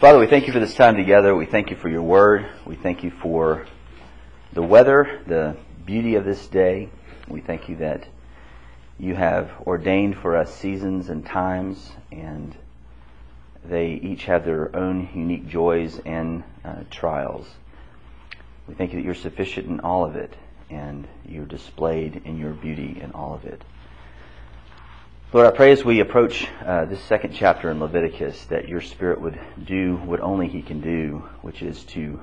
Father, we thank you for this time together. We thank you for your word. We thank you for the weather, the beauty of this day. We thank you that you have ordained for us seasons and times, and they each have their own unique joys and uh, trials. We thank you that you're sufficient in all of it, and you're displayed in your beauty in all of it. Lord, I pray as we approach uh, this second chapter in Leviticus that your Spirit would do what only He can do, which is to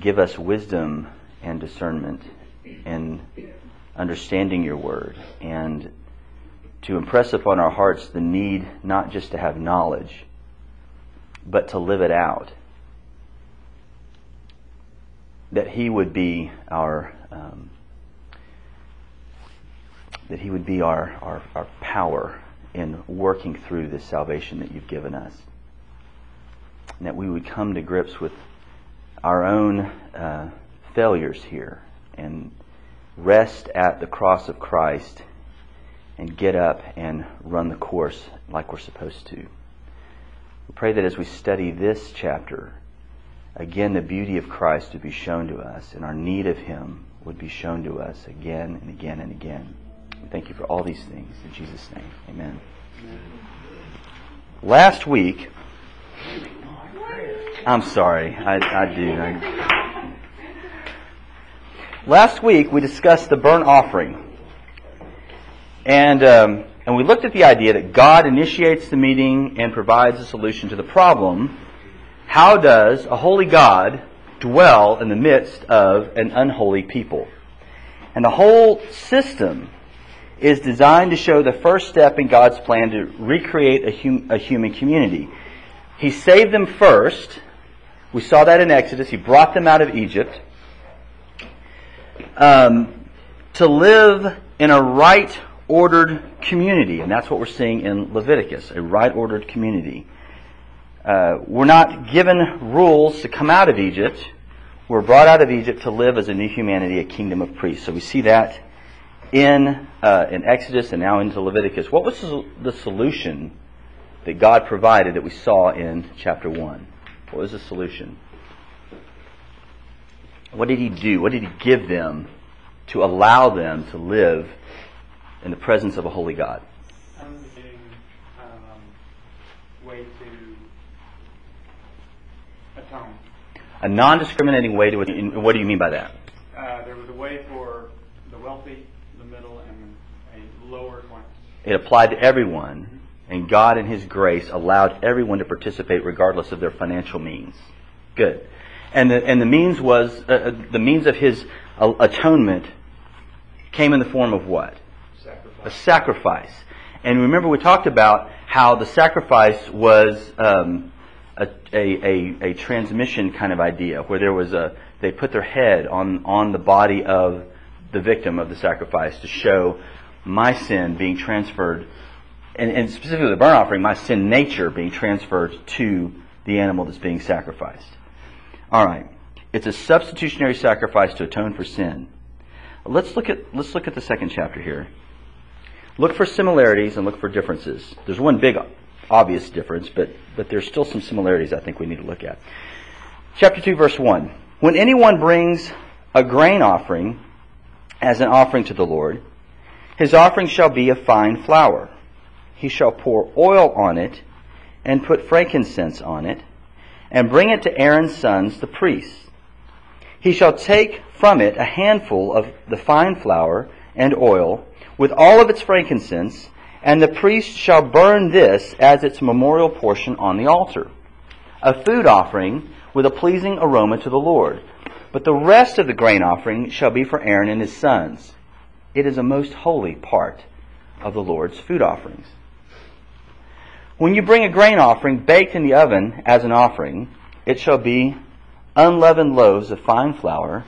give us wisdom and discernment and understanding your word and to impress upon our hearts the need not just to have knowledge, but to live it out. That He would be our. Um, that He would be our, our, our power in working through this salvation that you've given us. And that we would come to grips with our own uh, failures here and rest at the cross of Christ and get up and run the course like we're supposed to. We pray that as we study this chapter, again, the beauty of Christ would be shown to us and our need of Him would be shown to us again and again and again. Thank you for all these things. In Jesus' name, amen. amen. Last week, I'm sorry, I, I do. I, last week, we discussed the burnt offering. And, um, and we looked at the idea that God initiates the meeting and provides a solution to the problem. How does a holy God dwell in the midst of an unholy people? And the whole system is designed to show the first step in God's plan to recreate a, hum, a human community. He saved them first. We saw that in Exodus. He brought them out of Egypt. Um, to live in a right ordered community, and that's what we're seeing in Leviticus a right ordered community. Uh, we're not given rules to come out of Egypt. We're brought out of Egypt to live as a new humanity, a kingdom of priests. So we see that in, uh, in Exodus and now into Leviticus, what was the solution that God provided that we saw in chapter 1? What was the solution? What did He do? What did He give them to allow them to live in the presence of a holy God? Um, way to atone. A non discriminating way to. What do you mean by that? Uh, there was a way for the wealthy. It applied to everyone, and God, in His grace, allowed everyone to participate regardless of their financial means. Good. And the, and the means was, uh, uh the means of His uh, atonement came in the form of what? Sacrifice. A sacrifice. And remember, we talked about how the sacrifice was um, a, a, a, a, transmission kind of idea, where there was a they put their head on on the body of the victim of the sacrifice to show my sin being transferred, and, and specifically the burnt offering, my sin nature being transferred to the animal that's being sacrificed. All right. It's a substitutionary sacrifice to atone for sin. Let's look at let's look at the second chapter here. Look for similarities and look for differences. There's one big obvious difference, but but there's still some similarities I think we need to look at. Chapter 2 verse 1. When anyone brings a grain offering as an offering to the Lord, his offering shall be a fine flour. He shall pour oil on it, and put frankincense on it, and bring it to Aaron's sons, the priests. He shall take from it a handful of the fine flour and oil, with all of its frankincense, and the priest shall burn this as its memorial portion on the altar. A food offering with a pleasing aroma to the Lord. But the rest of the grain offering shall be for Aaron and his sons. It is a most holy part of the Lord's food offerings. When you bring a grain offering baked in the oven as an offering, it shall be unleavened loaves of fine flour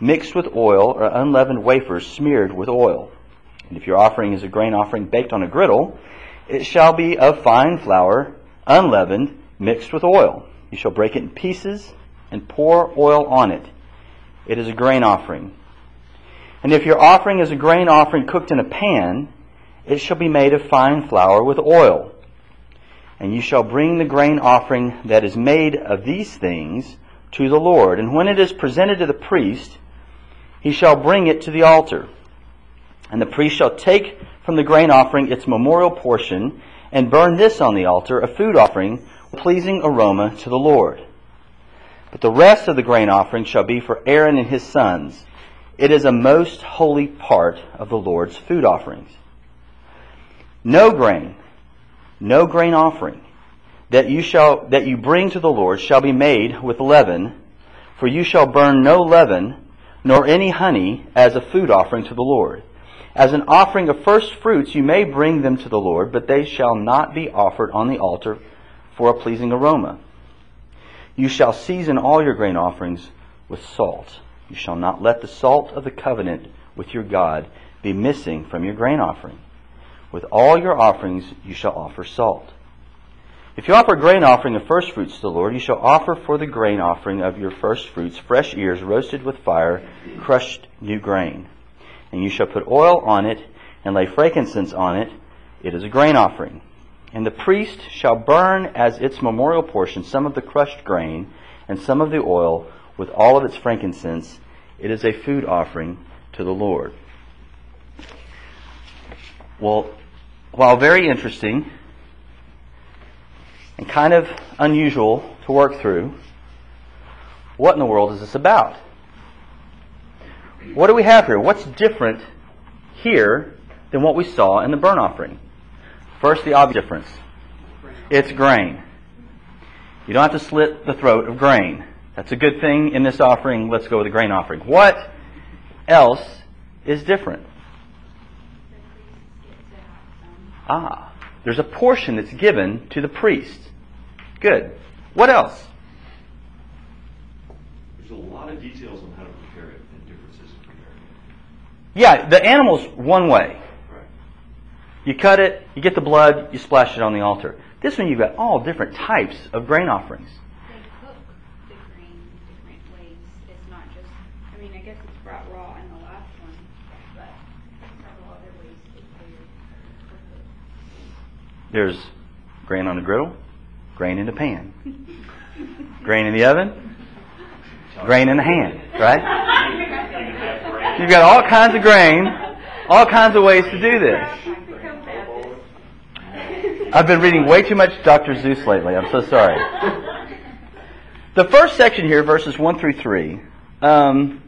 mixed with oil or unleavened wafers smeared with oil. And if your offering is a grain offering baked on a griddle, it shall be of fine flour, unleavened, mixed with oil. You shall break it in pieces and pour oil on it. It is a grain offering. And if your offering is a grain offering cooked in a pan, it shall be made of fine flour with oil. And you shall bring the grain offering that is made of these things to the Lord. And when it is presented to the priest, he shall bring it to the altar. And the priest shall take from the grain offering its memorial portion and burn this on the altar, a food offering, pleasing aroma to the Lord. But the rest of the grain offering shall be for Aaron and his sons. It is a most holy part of the Lord's food offerings. No grain, no grain offering that you shall that you bring to the Lord shall be made with leaven, for you shall burn no leaven, nor any honey as a food offering to the Lord. As an offering of first fruits you may bring them to the Lord, but they shall not be offered on the altar for a pleasing aroma. You shall season all your grain offerings with salt. You shall not let the salt of the covenant with your God be missing from your grain offering. With all your offerings you shall offer salt. If you offer a grain offering of first fruits to the Lord, you shall offer for the grain offering of your first fruits fresh ears roasted with fire, crushed new grain. And you shall put oil on it and lay frankincense on it. It is a grain offering. And the priest shall burn as its memorial portion some of the crushed grain and some of the oil with all of its frankincense. It is a food offering to the Lord. Well, while very interesting and kind of unusual to work through, what in the world is this about? What do we have here? What's different here than what we saw in the burnt offering? First, the obvious difference. It's grain. You don't have to slit the throat of grain. That's a good thing in this offering. Let's go with the grain offering. What else is different? Ah, there's a portion that's given to the priest. Good. What else? There's a lot of details on how to prepare it and differences in preparing it. Yeah, the animal's one way. Right. You cut it, you get the blood, you splash it on the altar. This one you've got all different types of grain offerings. They cook the grain different ways. It's not just, I mean, I guess it's brought raw in the last one, but several other ways to clear, cook it. There's grain on the griddle, grain in the pan, grain in the oven, grain in the hand, right? You've got all kinds of grain, all kinds of ways to do this. I've been reading way too much Dr. Seuss lately. I'm so sorry. The first section here, verses 1 through 3, um,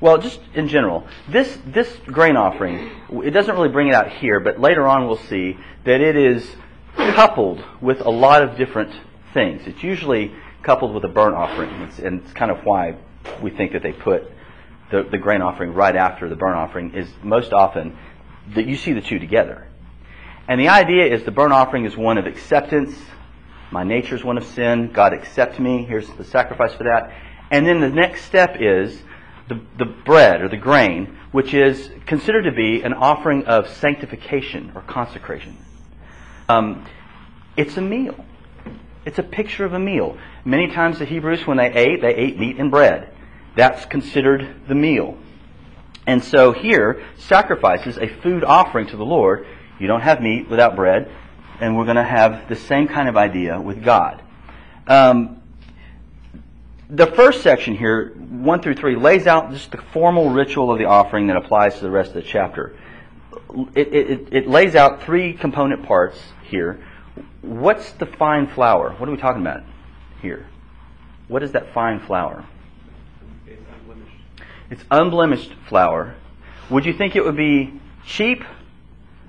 well, just in general, this, this grain offering, it doesn't really bring it out here, but later on we'll see that it is coupled with a lot of different things. It's usually coupled with a burnt offering, it's, and it's kind of why we think that they put the, the grain offering right after the burnt offering, is most often that you see the two together. And the idea is the burnt offering is one of acceptance. My nature is one of sin. God accept me. Here's the sacrifice for that. And then the next step is the, the bread or the grain, which is considered to be an offering of sanctification or consecration. Um, it's a meal. It's a picture of a meal. Many times the Hebrews, when they ate, they ate meat and bread. That's considered the meal. And so here, sacrifices a food offering to the Lord. You don't have meat without bread, and we're going to have the same kind of idea with God. Um, the first section here, 1 through 3, lays out just the formal ritual of the offering that applies to the rest of the chapter. It, it, it lays out three component parts here. What's the fine flour? What are we talking about here? What is that fine flour? It's unblemished. It's unblemished flour. Would you think it would be cheap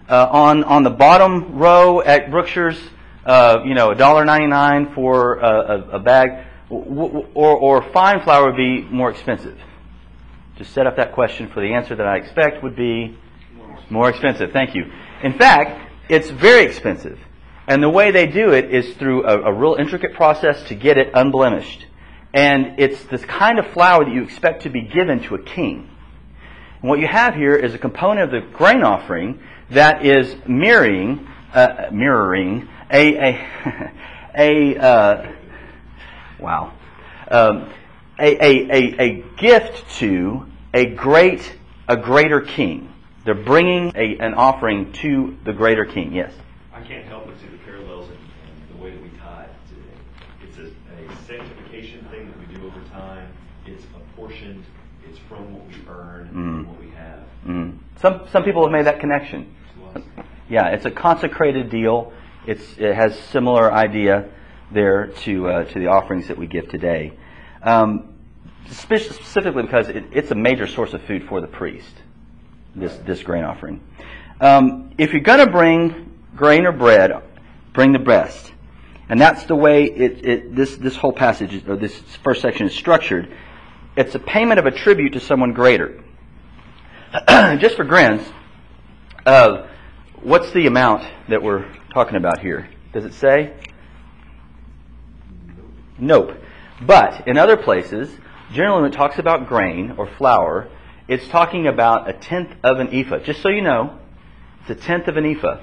uh, on on the bottom row at Brookshire's? Uh, you know, $1.99 for a, a, a bag, w- or or fine flour would be more expensive. Just set up that question for the answer that I expect would be more expensive. Thank you. In fact, it's very expensive. And the way they do it is through a, a real intricate process to get it unblemished. And it's this kind of flour that you expect to be given to a king. And what you have here is a component of the grain offering that is mirroring, uh, mirroring a, a, a uh, wow, um, a, a, a, a gift to a great, a greater king. They're bringing a, an offering to the greater king. Yes. I can't help but see the parallels in, the way that we tithe today. It's a, a sanctification thing that we do over time. It's apportioned. It's from what we earn, Mm. what we have. Mm. Some some people have made that connection. Yeah, it's a consecrated deal. It's it has similar idea there to uh, to the offerings that we give today, um, specifically because it, it's a major source of food for the priest. This this grain offering. Um, if you're going to bring grain or bread, bring the best, and that's the way it, it this this whole passage or this first section is structured. It's a payment of a tribute to someone greater. Just for grins, uh, what's the amount that we're talking about here? Does it say? Nope. But in other places, generally when it talks about grain or flour, it's talking about a tenth of an ephah. Just so you know, it's a tenth of an ephah.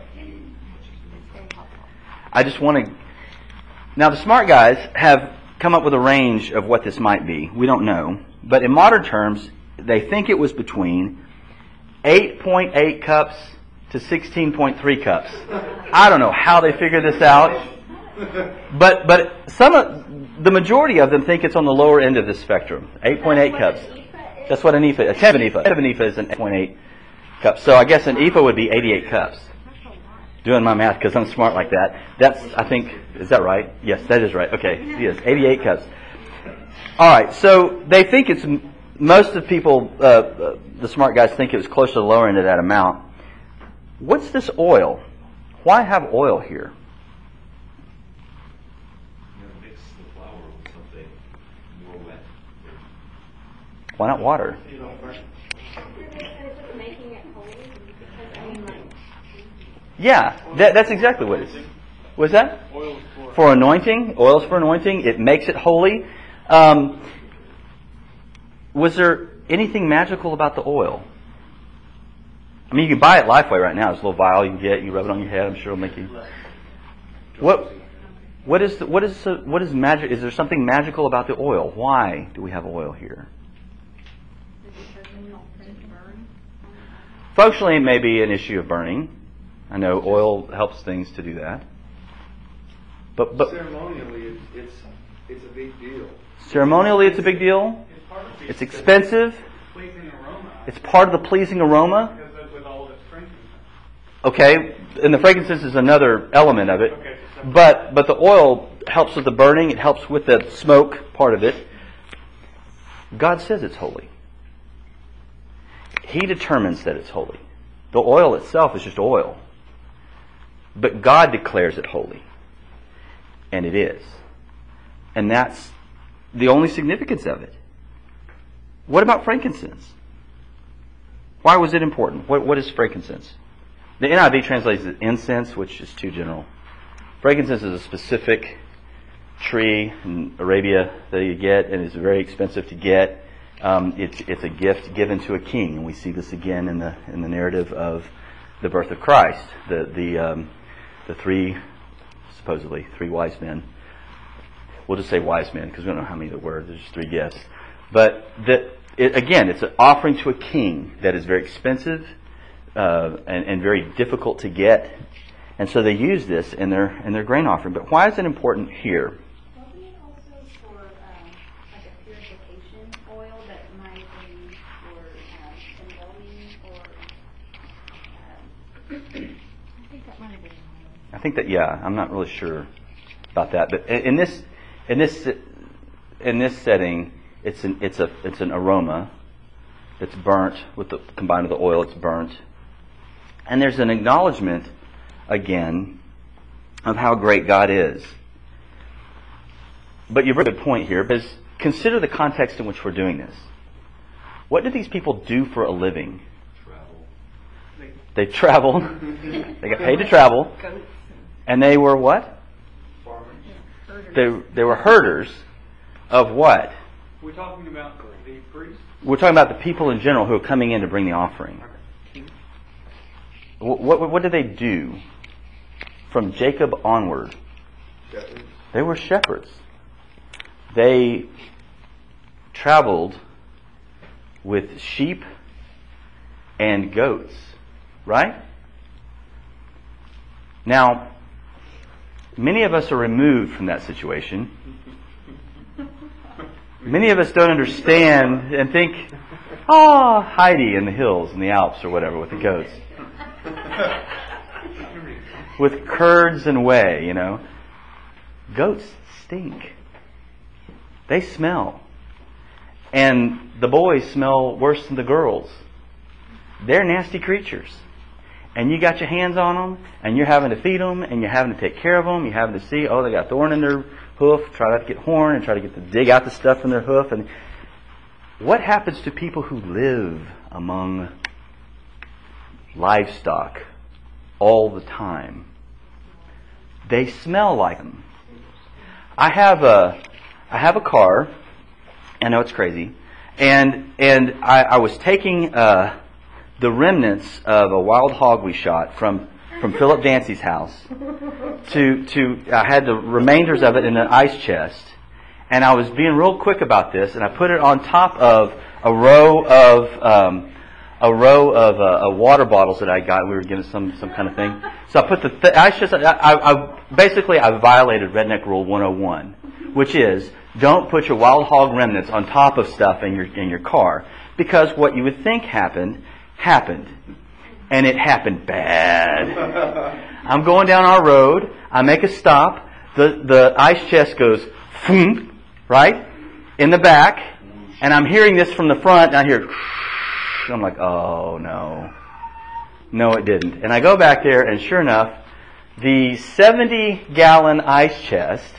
I just want to. Now, the smart guys have come up with a range of what this might be. We don't know. But in modern terms, they think it was between 8.8 cups to 16.3 cups. I don't know how they figure this out. But but some of, the majority of them think it's on the lower end of the spectrum. 8.8 cups. That's what an ephah. A tenth of ephah. A an ephah is an 8.8 cups. So I guess an ephah would be 88 cups. Doing my math because I'm smart like that. That's I think is that right? Yes, that is right. Okay, yes, 88 cups. All right. So they think it's most of people. Uh, uh, the smart guys think it was close to the lower end of that amount. What's this oil? Why have oil here? You know, mix the flour with something more wet. Why not water? Yeah, that, that's exactly what it is. Was that? For. For anointing, oils for anointing. It makes it holy. Um, was there anything magical about the oil? I mean, you can buy it Lifeway right now. It's a little vial you can get. You rub it on your head. I'm sure it'll make you. What? What is the, what is the, what is magic? Is there something magical about the oil? Why do we have oil here? Functionally, it may be an issue of burning. I know oil helps things to do that. But but Ceremonially, it's, it's, it's a big deal. ceremonially, it's a big deal. It's part of the It's expensive. It's part of the pleasing aroma. With all its. Okay, and the frankincense is another element of it. Okay, But but the oil helps with the burning. It helps with the smoke part of it. God says it's holy. He determines that it's holy. The oil itself is just oil. But God declares it holy. And it is. And that's the only significance of it. What about frankincense? Why was it important? What, what is frankincense? The NIV translates it incense, which is too general. Frankincense is a specific tree in Arabia that you get, and it's very expensive to get. Um, it's, it's a gift given to a king, and we see this again in the in the narrative of the birth of Christ. The the um, the three supposedly three wise men. We'll just say wise men because we don't know how many there were. There's just three gifts, but that it, again, it's an offering to a king that is very expensive uh, and, and very difficult to get, and so they use this in their in their grain offering. But why is it important here? Wasn't it also for, um, like a purification oil that might be for, um, embalming or, um, I think that yeah, I'm not really sure about that, but in in this in this in this setting, it's an it's a it's an aroma that's burnt with the combined with the oil. It's burnt, and there's an acknowledgement again of how great God is. But you bring a good point here, because consider the context in which we're doing this. What do these people do for a living? Travel. They traveled. they got paid to travel. And they were what? Farmers. They, they were herders of what? We're talking about the priest. We're talking about the people in general who are coming in to bring the offering. What, what, what did they do from Jacob onward? Shepherds. They were shepherds. They traveled with sheep and goats, right? Now, many of us are removed from that situation. Many of us don't understand and think, oh, Heidi in the hills in the Alps or whatever with the goats. with curds and whey, you know. Goats stink. They smell. And the boys smell worse than the girls. They're nasty creatures. And you got your hands on them, and you're having to feed them, and you're having to take care of them. You're having to see, oh, they got thorn in their hoof. Try not to get horn, and try to get to dig out the stuff from their hoof. And what happens to people who live among livestock all the time? They smell like them. I have a, I have a car. I know it's crazy, and and I, I was taking uh, the remnants of a wild hog we shot from from Philip Dancy's house to to I had the remainders of it in an ice chest, and I was being real quick about this, and I put it on top of a row of um, a row of uh, water bottles that I got. We were given some some kind of thing. So I put the th- ice chest. I, I, I basically I violated Redneck Rule 101, which is don't put your wild hog remnants on top of stuff in your in your car because what you would think happened happened, and it happened bad. I'm going down our road. I make a stop. The the ice chest goes, right, in the back, and I'm hearing this from the front. And I hear, I'm like, oh no, no, it didn't. And I go back there, and sure enough, the 70 gallon ice chest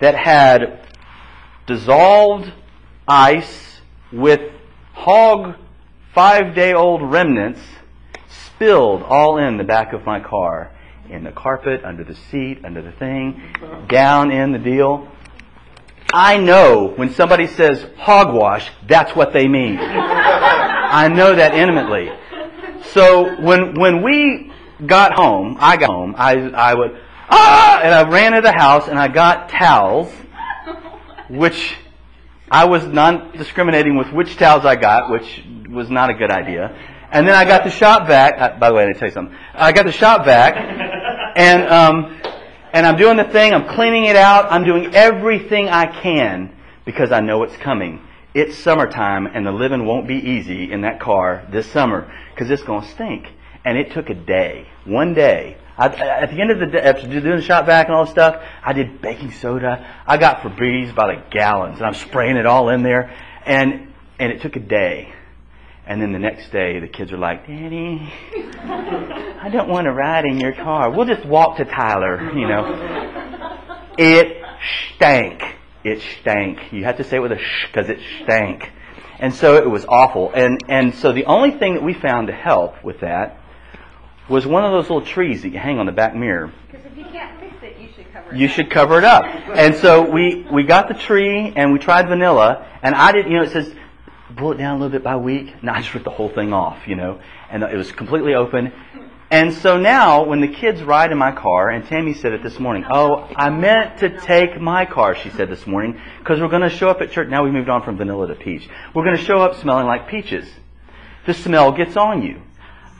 that had dissolved ice with hog five day old remnants spilled all in the back of my car. In the carpet, under the seat, under the thing, down in the deal. I know when somebody says hogwash, that's what they mean. I know that intimately. So when when we got home, I got home, I I would ah and I ran to the house and I got towels, which I was non discriminating with which towels I got, which was not a good idea. And then I got the shop vac. Uh, by the way, I need to tell you something. I got the shop vac, and um, and I'm doing the thing. I'm cleaning it out. I'm doing everything I can because I know it's coming. It's summertime, and the living won't be easy in that car this summer because it's to stink. And it took a day, one day. I, at the end of the day, after doing the shop vac and all this stuff, I did baking soda. I got Febreze by the gallons, and I'm spraying it all in there. And and it took a day. And then the next day, the kids are like, Daddy, I don't want to ride in your car. We'll just walk to Tyler, you know. It stank. It stank. You have to say it with a sh because it stank. And so it was awful. And, and so the only thing that we found to help with that was one of those little trees that you hang on the back mirror. Because if you can't fix it, you should cover it You up. should cover it up. And so we, we got the tree and we tried vanilla and I didn't, you know, it says pull it down a little bit by week. No, I just ripped the whole thing off, you know, and it was completely open. And so now when the kids ride in my car, and Tammy said it this morning, oh, I meant to take my car, she said this morning, because we're going to show up at church. Now we moved on from vanilla to peach. We're going to show up smelling like peaches. The smell gets on you.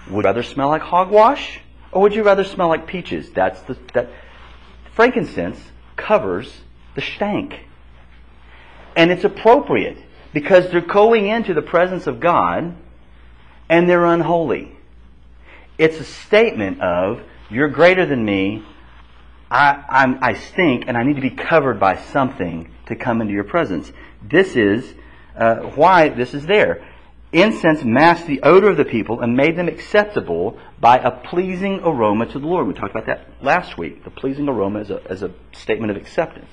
Would you rather smell like hogwash, or would you rather smell like peaches? That's the, that, frankincense covers the stank. And it's appropriate because they're going into the presence of God and they're unholy. It's a statement of, you're greater than me, I, I'm, I stink, and I need to be covered by something to come into your presence. This is uh, why this is there. Incense masked the odor of the people and made them acceptable by a pleasing aroma to the Lord. We talked about that last week. The pleasing aroma as a, a statement of acceptance.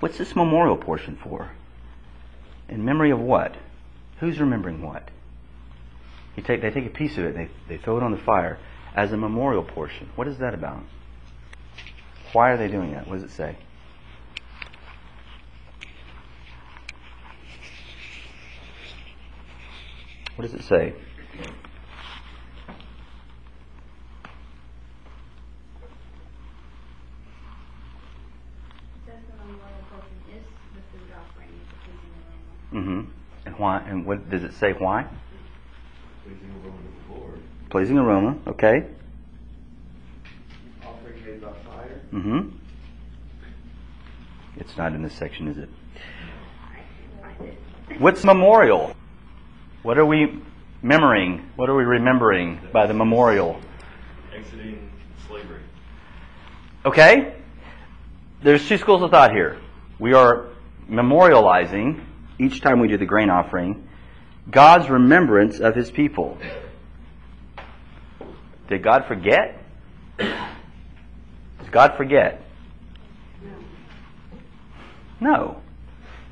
What's this memorial portion for? In memory of what? Who's remembering what? Take, they take a piece of it and they, they throw it on the fire as a memorial portion. What is that about? Why are they doing that? What does it say? What does it say? It says the memorial portion is the food offering, is the pleasing aroma. Mm-hmm. And why? And what does it say? Why? Pleasing aroma to the Lord. Pleasing aroma. Okay. about fire. Mm-hmm. It's not in this section, is it? What's memorial? What are we memorying? What are we remembering by the memorial? Exiting slavery. Okay? There's two schools of thought here. We are memorializing, each time we do the grain offering, God's remembrance of his people. Did God forget? Does God forget? No.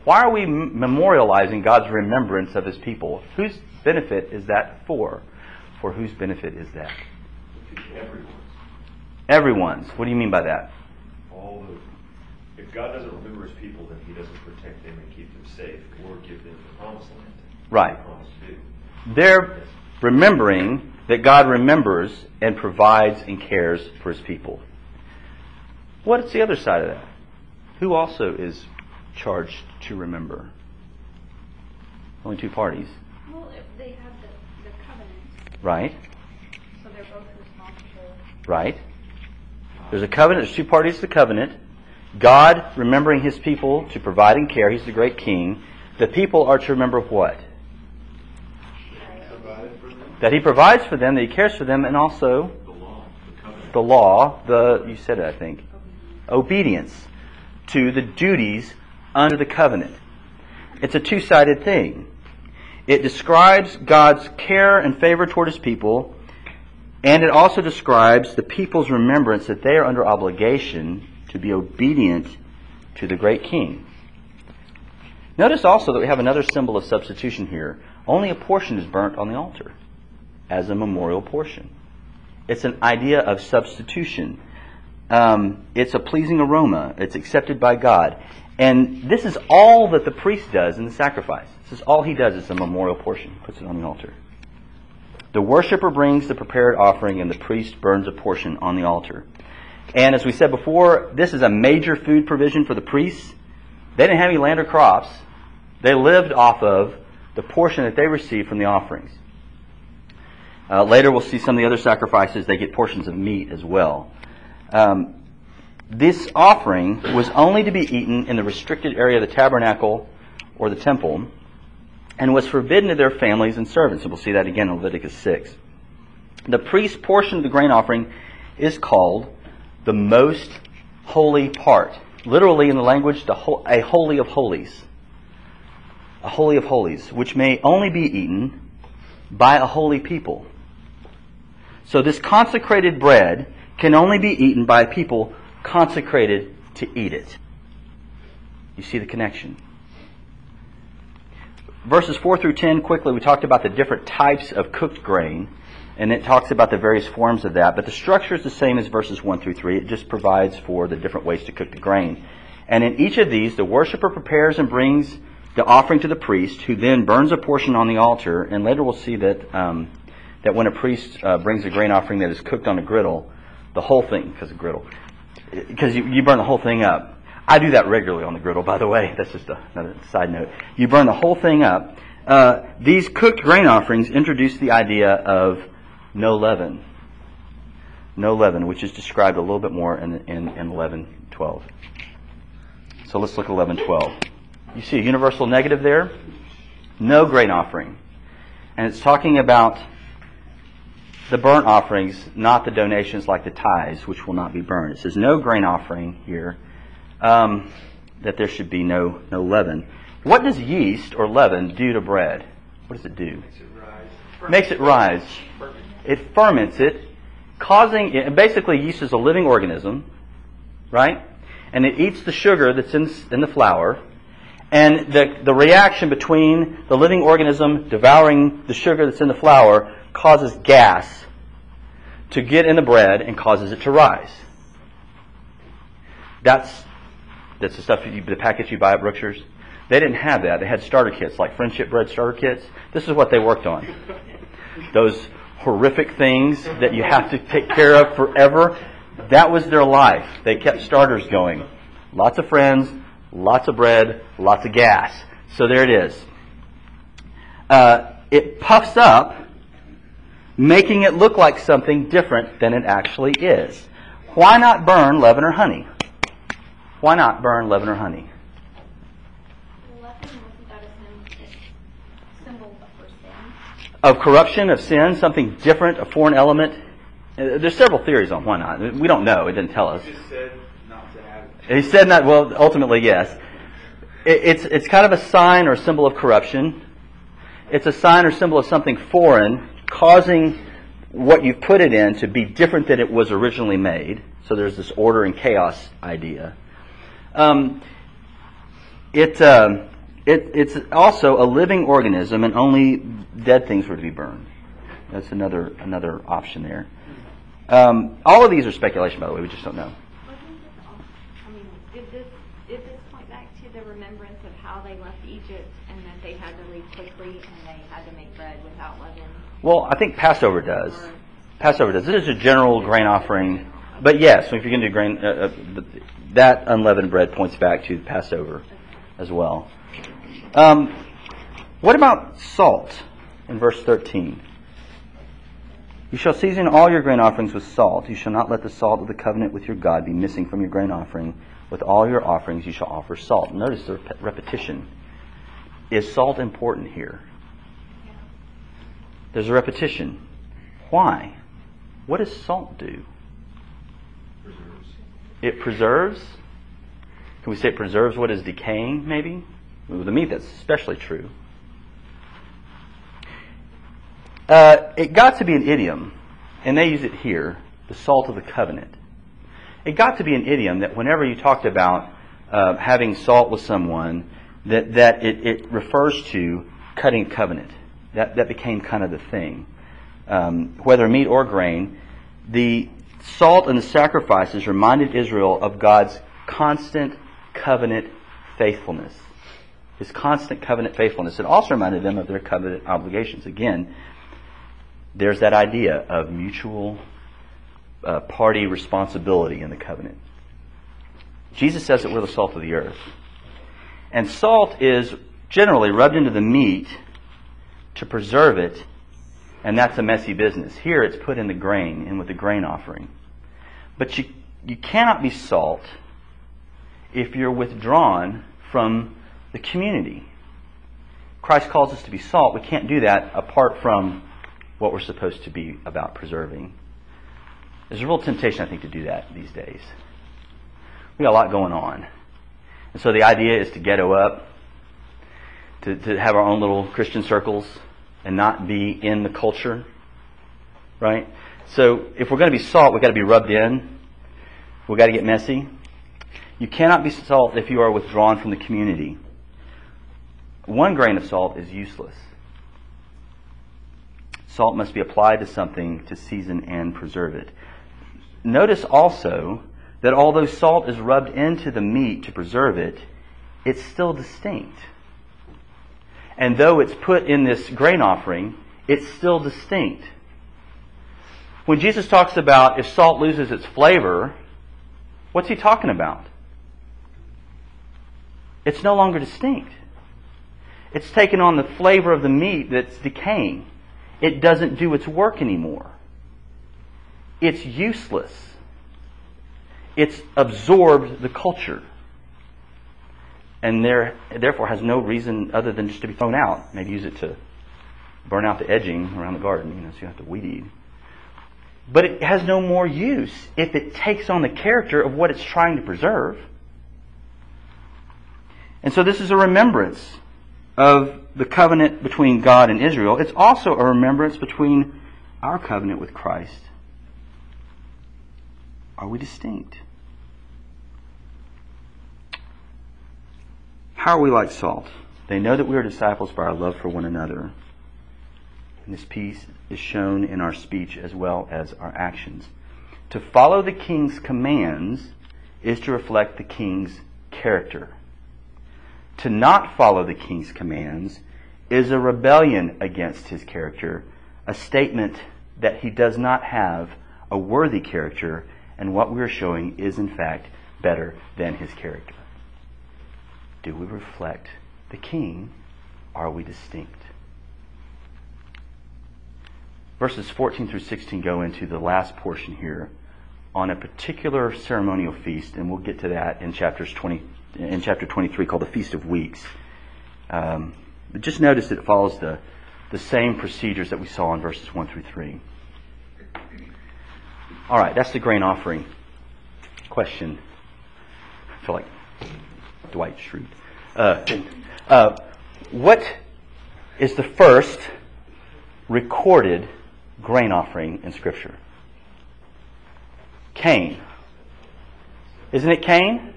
Why are we memorializing God's remembrance of his people? Whose benefit is that for? For whose benefit is that? Everyone's. Everyone's. What do you mean by that? All the, if God doesn't remember his people, then he doesn't protect them and keep them safe or give them the promised land. Right. He promised to do. They're remembering that God remembers and provides and cares for his people. What's the other side of that? Who also is charged to remember? Only two parties, Well, they have the, the covenant, right? so they're both responsible. Right? There's a covenant, there's two parties to the covenant. God remembering his people to provide and care, he's the great king. The people are to remember what? Provided for them. That he provides for them, that he cares for them, and also The law, the the law, the you said it, I think, obedience to the duties under the covenant. It's a two-sided thing. It describes God's care and favor toward his people, and it also describes the people's remembrance that they are under obligation to be obedient to the great king. Notice also that we have another symbol of substitution here. Only a portion is burnt on the altar as a memorial portion. It's an idea of substitution. Um, it's a pleasing aroma. It's accepted by God. And this is all that the priest does in the sacrifice. This is all he does is a memorial portion. Puts it on the altar. The worshiper brings the prepared offering and the priest burns a portion on the altar. And as we said before, this is a major food provision for the priests. They didn't have any land or crops. They lived off of the portion that they received from the offerings. Uh, later, we'll see some of the other sacrifices. They get portions of meat as well. Um, this offering was only to be eaten in the restricted area of the tabernacle or the temple and was forbidden to their families and servants. And we'll see that again in Leviticus 6. The priest's portion of the grain offering is called the most holy part. Literally, in the language, the ho- a holy of holies. A holy of holies, which may only be eaten by a holy people. So this consecrated bread can only be eaten by people consecrated to eat it. You see the connection. Verses 4 through 10, quickly, we talked about the different types of cooked grain, and it talks about the various forms of that, but the structure is the same as verses 1 through 3. It just provides for the different ways to cook the grain. And in each of these, the worshiper prepares and brings the offering to the priest, who then burns a portion on the altar, and later we'll see that, um, that when a priest uh, brings a grain offering that is cooked on a griddle, the whole thing, because a griddle, because you, you burn the whole thing up. I do that regularly on the griddle, by the way. That's just a, another side note. You burn the whole thing up. Uh, these cooked grain offerings introduce the idea of no leaven. No leaven, which is described a little bit more in, in, in 11.12. So let's look at 11.12. You see a universal negative there? No grain offering. And it's talking about the burnt offerings, not the donations like the tithes, which will not be burned. It says no grain offering here, um, that there should be no, no leaven. What does yeast or leaven do to bread? What does it do? Makes it rise. Makes it rise. It ferments it, causing it, basically yeast is a living organism, right? And it eats the sugar that's in, in the flour, and the, the reaction between the living organism devouring the sugar that's in the flour causes gas to get in the bread and causes it to rise. That's that's the stuff you, the packets you buy at Brookshire's. They didn't have that. They had starter kits like friendship bread starter kits. This is what they worked on. Those horrific things that you have to take care of forever. That was their life. They kept starters going. Lots of friends, lots of bread, lots of gas. So there it is. Uh, it puffs up, making it look like something different than it actually is. Why not burn leaven or honey? Why not burn leaven or honey? Leaven, wasn't that a sim- symbol for sin? Of corruption, of sin, something different, a foreign element. Uh, There's several theories on why not. We don't know. It didn't tell us. He said not to have it. He said not. Well, ultimately, yes. It, it's it's kind of a sign or symbol of corruption. It's a sign or symbol of something foreign, causing what you've put it in to be different than it was originally made. So there's this order and chaos idea. Um, it, um, it it's also a living organism, and only dead things were to be burned. That's another another option there. Um, all of these are speculation, by the way. We just don't know. I mean, did this, did this point back to the remembrance of how they left Egypt and that they had to leave quickly and they had to make bread without leaven? Well, I think Passover does. Passover does. This is a general grain offering, but yes, if you're going to do grain, uh, uh, that unleavened bread points back to Passover as well. Um, what about salt in verse 13? You shall season all your grain offerings with salt. You shall not let the salt of the covenant with your God be missing from your grain offering. With all your offerings you shall offer salt. Notice the rep- repetition. Is salt important here? There's a repetition. Why? What does salt do? Preserves. It preserves. Can we say it preserves what is decaying, maybe? With the meat, that's especially true. Uh, it got to be an idiom, and they use it here the salt of the covenant. It got to be an idiom that whenever you talked about uh, having salt with someone, that, that it, it refers to cutting covenant. That, that became kind of the thing. Um, whether meat or grain, the salt and the sacrifices reminded Israel of God's constant covenant faithfulness. His constant covenant faithfulness. It also reminded them of their covenant obligations. Again, there's that idea of mutual uh, party responsibility in the covenant. Jesus says that we're the salt of the earth. And salt is generally rubbed into the meat to preserve it, and that's a messy business. Here it's put in the grain, in with the grain offering. But you, you cannot be salt if you're withdrawn from the community. Christ calls us to be salt. We can't do that apart from what we're supposed to be about preserving. There's a real temptation, I think, to do that these days. We got a lot going on. And so the idea is to ghetto up, to, to have our own little Christian circles, and not be in the culture. Right? So if we're going to be salt, we've got to be rubbed in. We've got to get messy. You cannot be salt if you are withdrawn from the community. One grain of salt is useless. Salt must be applied to something to season and preserve it. Notice also that although salt is rubbed into the meat to preserve it, it's still distinct. And though it's put in this grain offering, it's still distinct. When Jesus talks about if salt loses its flavor, what's he talking about? It's no longer distinct. It's taken on the flavor of the meat that's decaying. It doesn't do its work anymore. It's useless. It's absorbed the culture. And there, therefore has no reason other than just to be thrown out. Maybe use it to burn out the edging around the garden, you know, so you don't have to weed eat. But it has no more use if it takes on the character of what it's trying to preserve. And so this is a remembrance of the covenant between God and Israel. It's also a remembrance between our covenant with Christ. Are we distinct? How are we like salt? They know that we are disciples by our love for one another. And this peace is shown in our speech as well as our actions. To follow the king's commands is to reflect the king's character. To not follow the king's commands is a rebellion against his character, a statement that he does not have a worthy character, and what we are showing is in fact better than his character. Do we reflect the king? Are we distinct? Verses 14 through 16 go into the last portion here on a particular ceremonial feast, and we'll get to that in chapters 20, in chapter 23, called the Feast of Weeks. Um, but just notice that it follows the, the same procedures that we saw in verses 1 through 3. All right, that's the grain offering. Question. I feel like Dwight Schrute. Uh, uh, what is the first recorded grain offering in Scripture? Cain. Isn't it Cain?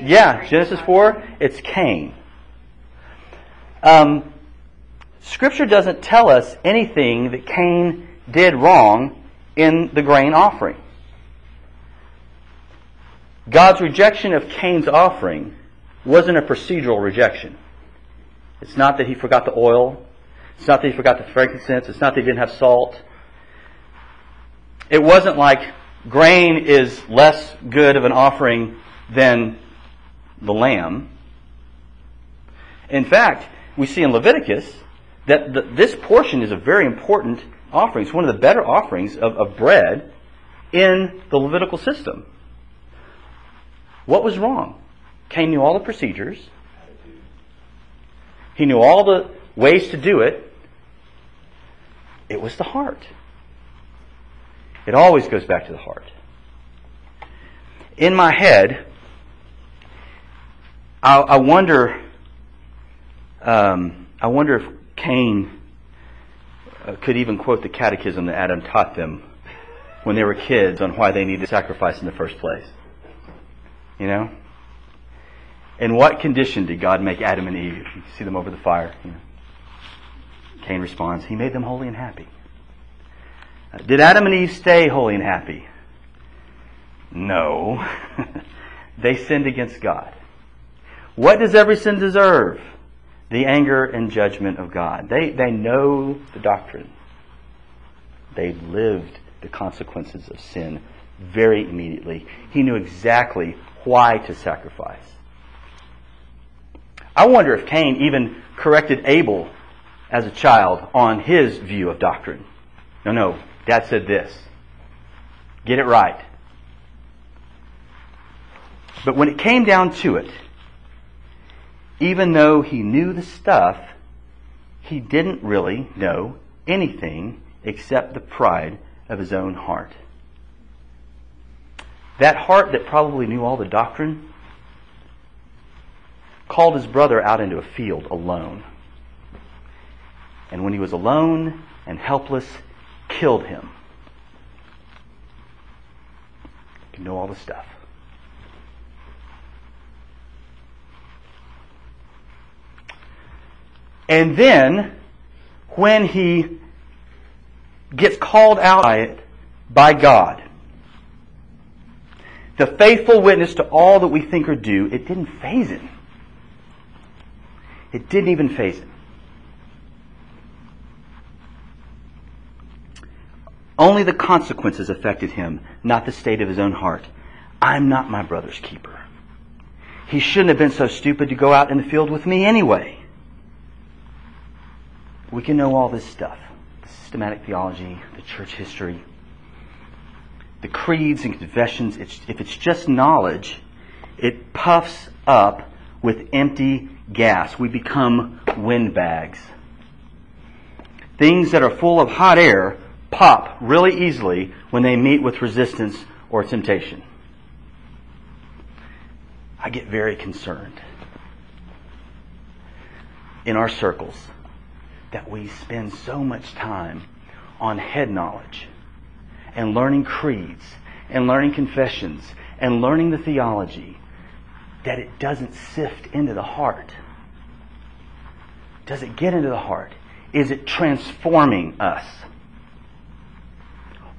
Yeah, Genesis 4, it's Cain. Um, scripture doesn't tell us anything that Cain did wrong in the grain offering. God's rejection of Cain's offering wasn't a procedural rejection. It's not that he forgot the oil. It's not that he forgot the frankincense. It's not that he didn't have salt. It wasn't like grain is less good of an offering than the lamb. In fact, we see in Leviticus that the, this portion is a very important offering. It's one of the better offerings of, of bread in the Levitical system. What was wrong? Cain knew all the procedures. He knew all the ways to do it. It was the heart. It always goes back to the heart. In my head, I, I wonder. Um, I wonder if Cain uh, could even quote the catechism that Adam taught them when they were kids on why they needed sacrifice in the first place. You know? In what condition did God make Adam and Eve? You see them over the fire. You know? Cain responds, He made them holy and happy. Uh, did Adam and Eve stay holy and happy? No. they sinned against God. What does every sin deserve? The anger and judgment of God. They, they know the doctrine. They lived the consequences of sin very immediately. He knew exactly why to sacrifice. I wonder if Cain even corrected Abel as a child on his view of doctrine. No, no, Dad said this. Get it right. But when it came down to it, even though he knew the stuff, he didn't really know anything except the pride of his own heart. That heart that probably knew all the doctrine called his brother out into a field alone. And when he was alone and helpless, killed him. You know all the stuff. And then, when he gets called out by it by God, the faithful witness to all that we think or do, it didn't faze him. It didn't even faze him. Only the consequences affected him, not the state of his own heart. I'm not my brother's keeper. He shouldn't have been so stupid to go out in the field with me anyway. We can know all this stuff the systematic theology, the church history, the creeds and confessions. It's, if it's just knowledge, it puffs up with empty gas. We become windbags. Things that are full of hot air pop really easily when they meet with resistance or temptation. I get very concerned in our circles that we spend so much time on head knowledge and learning creeds and learning confessions and learning the theology that it doesn't sift into the heart. Does it get into the heart? Is it transforming us?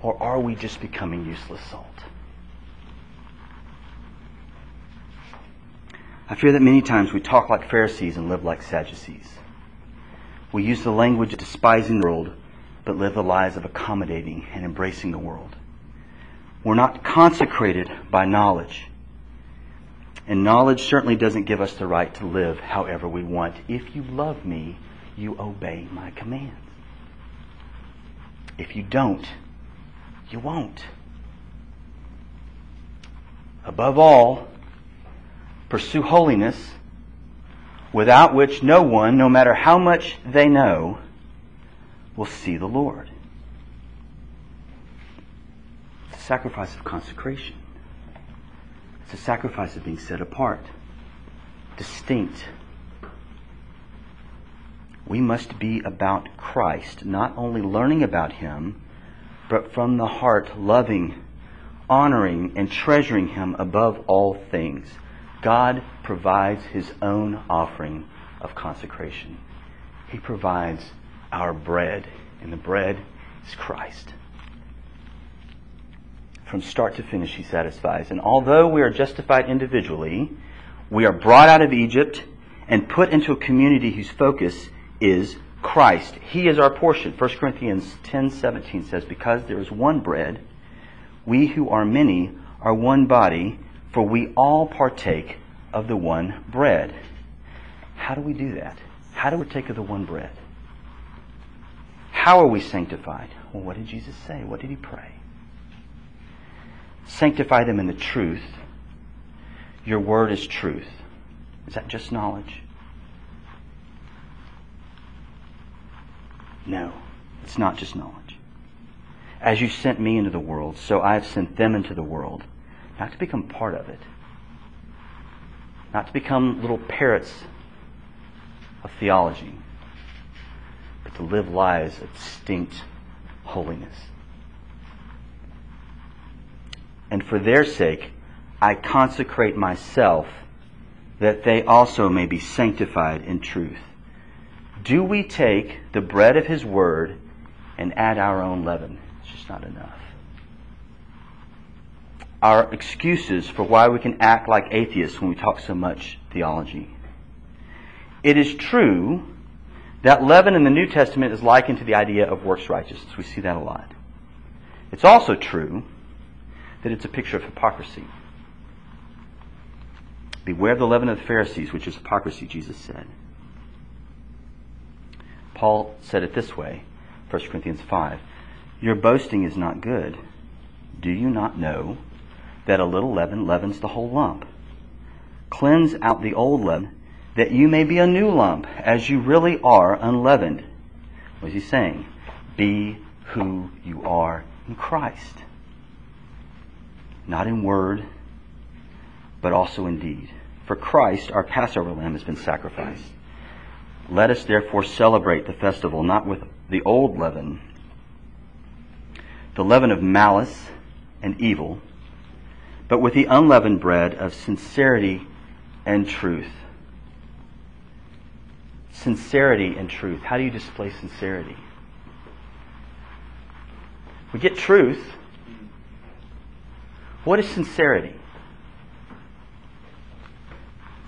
Or are we just becoming useless salt? I fear that many times we talk like Pharisees and live like Sadducees. We use the language of despising the world, but live the lives of accommodating and embracing the world. We're not consecrated by knowledge. And knowledge certainly doesn't give us the right to live however we want. If you love me, you obey my commands. If you don't, you won't. Above all, pursue holiness, without which no one, no matter how much they know, will see the Lord. It's a sacrifice of consecration. It's a sacrifice of being set apart, distinct. We must be about Christ, not only learning about Him, but from the heart loving, honoring, and treasuring Him above all things. God provides His own offering of consecration. He provides our bread, and the bread is Christ. From start to finish, He satisfies. And although we are justified individually, we are brought out of Egypt and put into a community whose focus is Christ. He is our portion. 1 Corinthians 10:17 says, "Because there is one bread, we who are many are one body, for we all partake of the one bread." How do we do that? How do we take of the one bread? How are we sanctified? Well, what did Jesus say? What did he pray? Sanctify them in the truth. Your word is truth. Is that just knowledge? No, it's not just knowledge. As you sent me into the world, so I have sent them into the world, not to become part of it, not to become little parrots of theology, to live lives of distinct holiness. And for their sake, I consecrate myself that they also may be sanctified in truth. Do we take the bread of His Word and add our own leaven? It's just not enough. Our excuses for why we can act like atheists when we talk so much theology. It is true that leaven in the New Testament is likened to the idea of works righteousness. We see that a lot. It's also true that it's a picture of hypocrisy. Beware of the leaven of the Pharisees, which is hypocrisy, Jesus said. Paul said it this way, 1 Corinthians 5 Your boasting is not good. Do you not know that a little leaven leavens the whole lump? Cleanse out the old leaven, that you may be a new lump, as you really are unleavened. What is he saying? Be who you are in Christ. Not in word, but also in deed. For Christ, our Passover lamb, has been sacrificed. Let us therefore celebrate the festival not with the old leaven, the leaven of malice and evil, but with the unleavened bread of sincerity and truth. Sincerity and truth. How do you display sincerity? We get truth. What is sincerity?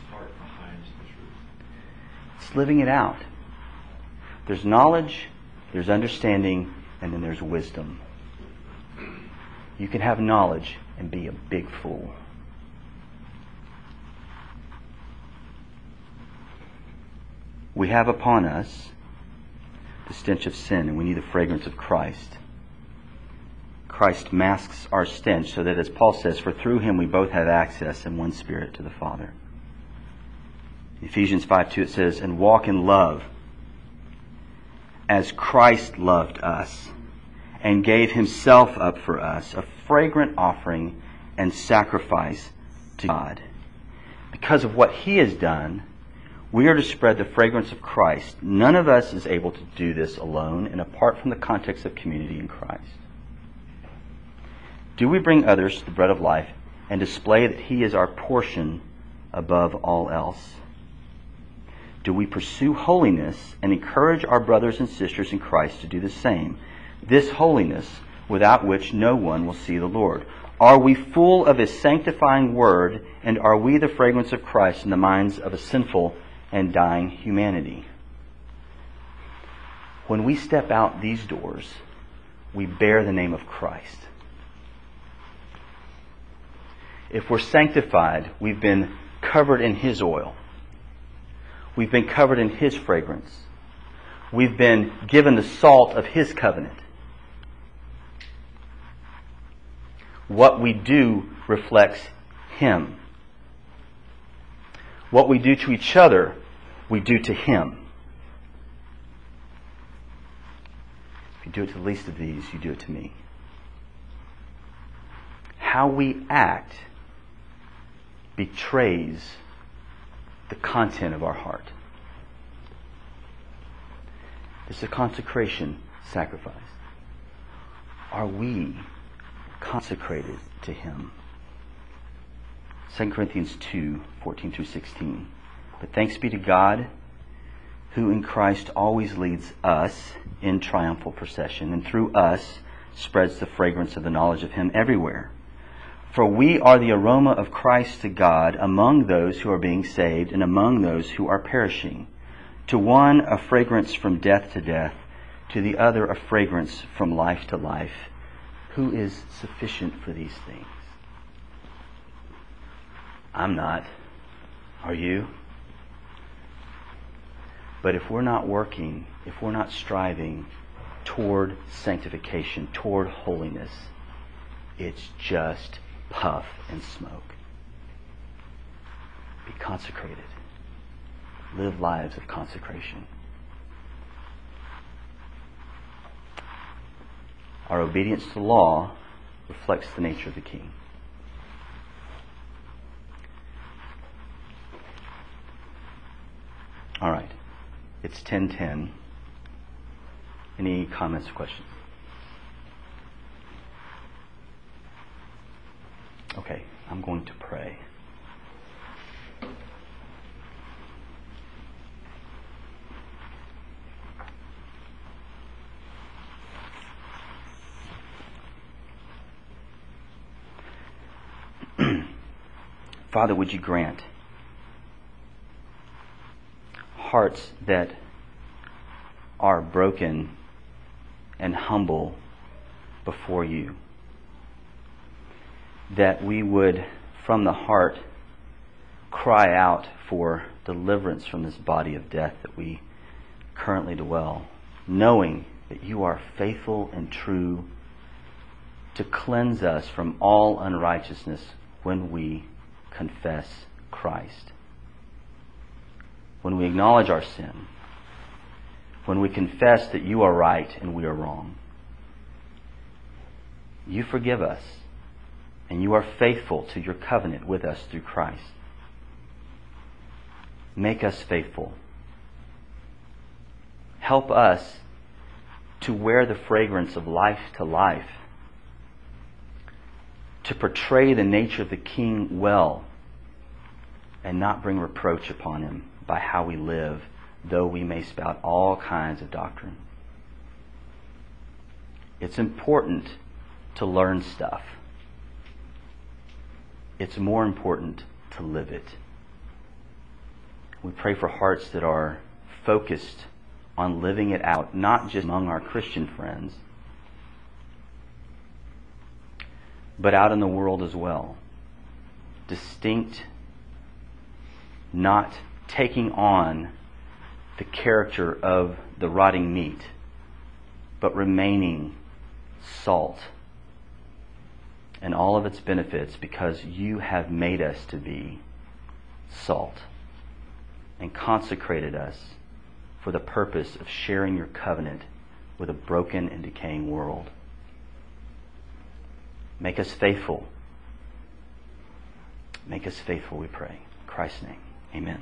Heart behind the truth. It's living it out. There's knowledge, there's understanding, and then there's wisdom. You can have knowledge and be a big fool. We have upon us the stench of sin, and we need the fragrance of Christ. Christ masks our stench so that, as Paul says, for through him we both have access in one spirit to the Father. Ephesians 5 2 it says, And walk in love as Christ loved us and gave himself up for us, a fragrant offering and sacrifice to God. Because of what he has done, we are to spread the fragrance of Christ. None of us is able to do this alone and apart from the context of community in Christ. Do we bring others to the bread of life and display that he is our portion above all else? Do we pursue holiness and encourage our brothers and sisters in Christ to do the same? This holiness without which no one will see the Lord. Are we full of his sanctifying word and are we the fragrance of Christ in the minds of a sinful and dying humanity. When we step out these doors, we bear the name of Christ. If we're sanctified, we've been covered in His oil. We've been covered in His fragrance. We've been given the salt of His covenant. What we do reflects Him. What we do to each other, we do to Him. If you do it to the least of these, you do it to me. How we act betrays the content of our heart. It's a consecration sacrifice. Are we consecrated to Him? 2 Corinthians 2 14 through 16. But thanks be to God who in Christ always leads us in triumphal procession, and through us spreads the fragrance of the knowledge of Him everywhere. For we are the aroma of Christ to God among those who are being saved and among those who are perishing. To one, a fragrance from death to death, to the other, a fragrance from life to life. Who is sufficient for these things? I'm not. Are you? But if we're not working, if we're not striving toward sanctification, toward holiness, it's just puff and smoke. Be consecrated. Live lives of consecration. Our obedience to law reflects the nature of the king. All right. It's 1010. Any comments or questions? Okay, I'm going to pray. Father, would you grant hearts that are broken and humble before you? That we would, from the heart, cry out for deliverance from this body of death that we currently dwell, knowing that you are faithful and true to cleanse us from all unrighteousness when we confess Christ. When we acknowledge our sin, when we confess that you are right and we are wrong, you forgive us and you are faithful to your covenant with us through Christ. Make us faithful. Help us to wear the fragrance of life to life, to portray the nature of the King well, and not bring reproach upon him by how we live, though we may spout all kinds of doctrine. It's important to learn stuff. It's more important to live it. We pray for hearts that are focused on living it out, not just among our Christian friends, but out in the world as well. Distinct, not taking on the character of the rotting meat, but remaining salt and all of its benefits because you have made us to be salt and consecrated us for the purpose of sharing your covenant with a broken and decaying world. Make us faithful. Make us faithful, we pray. In Christ's name, amen.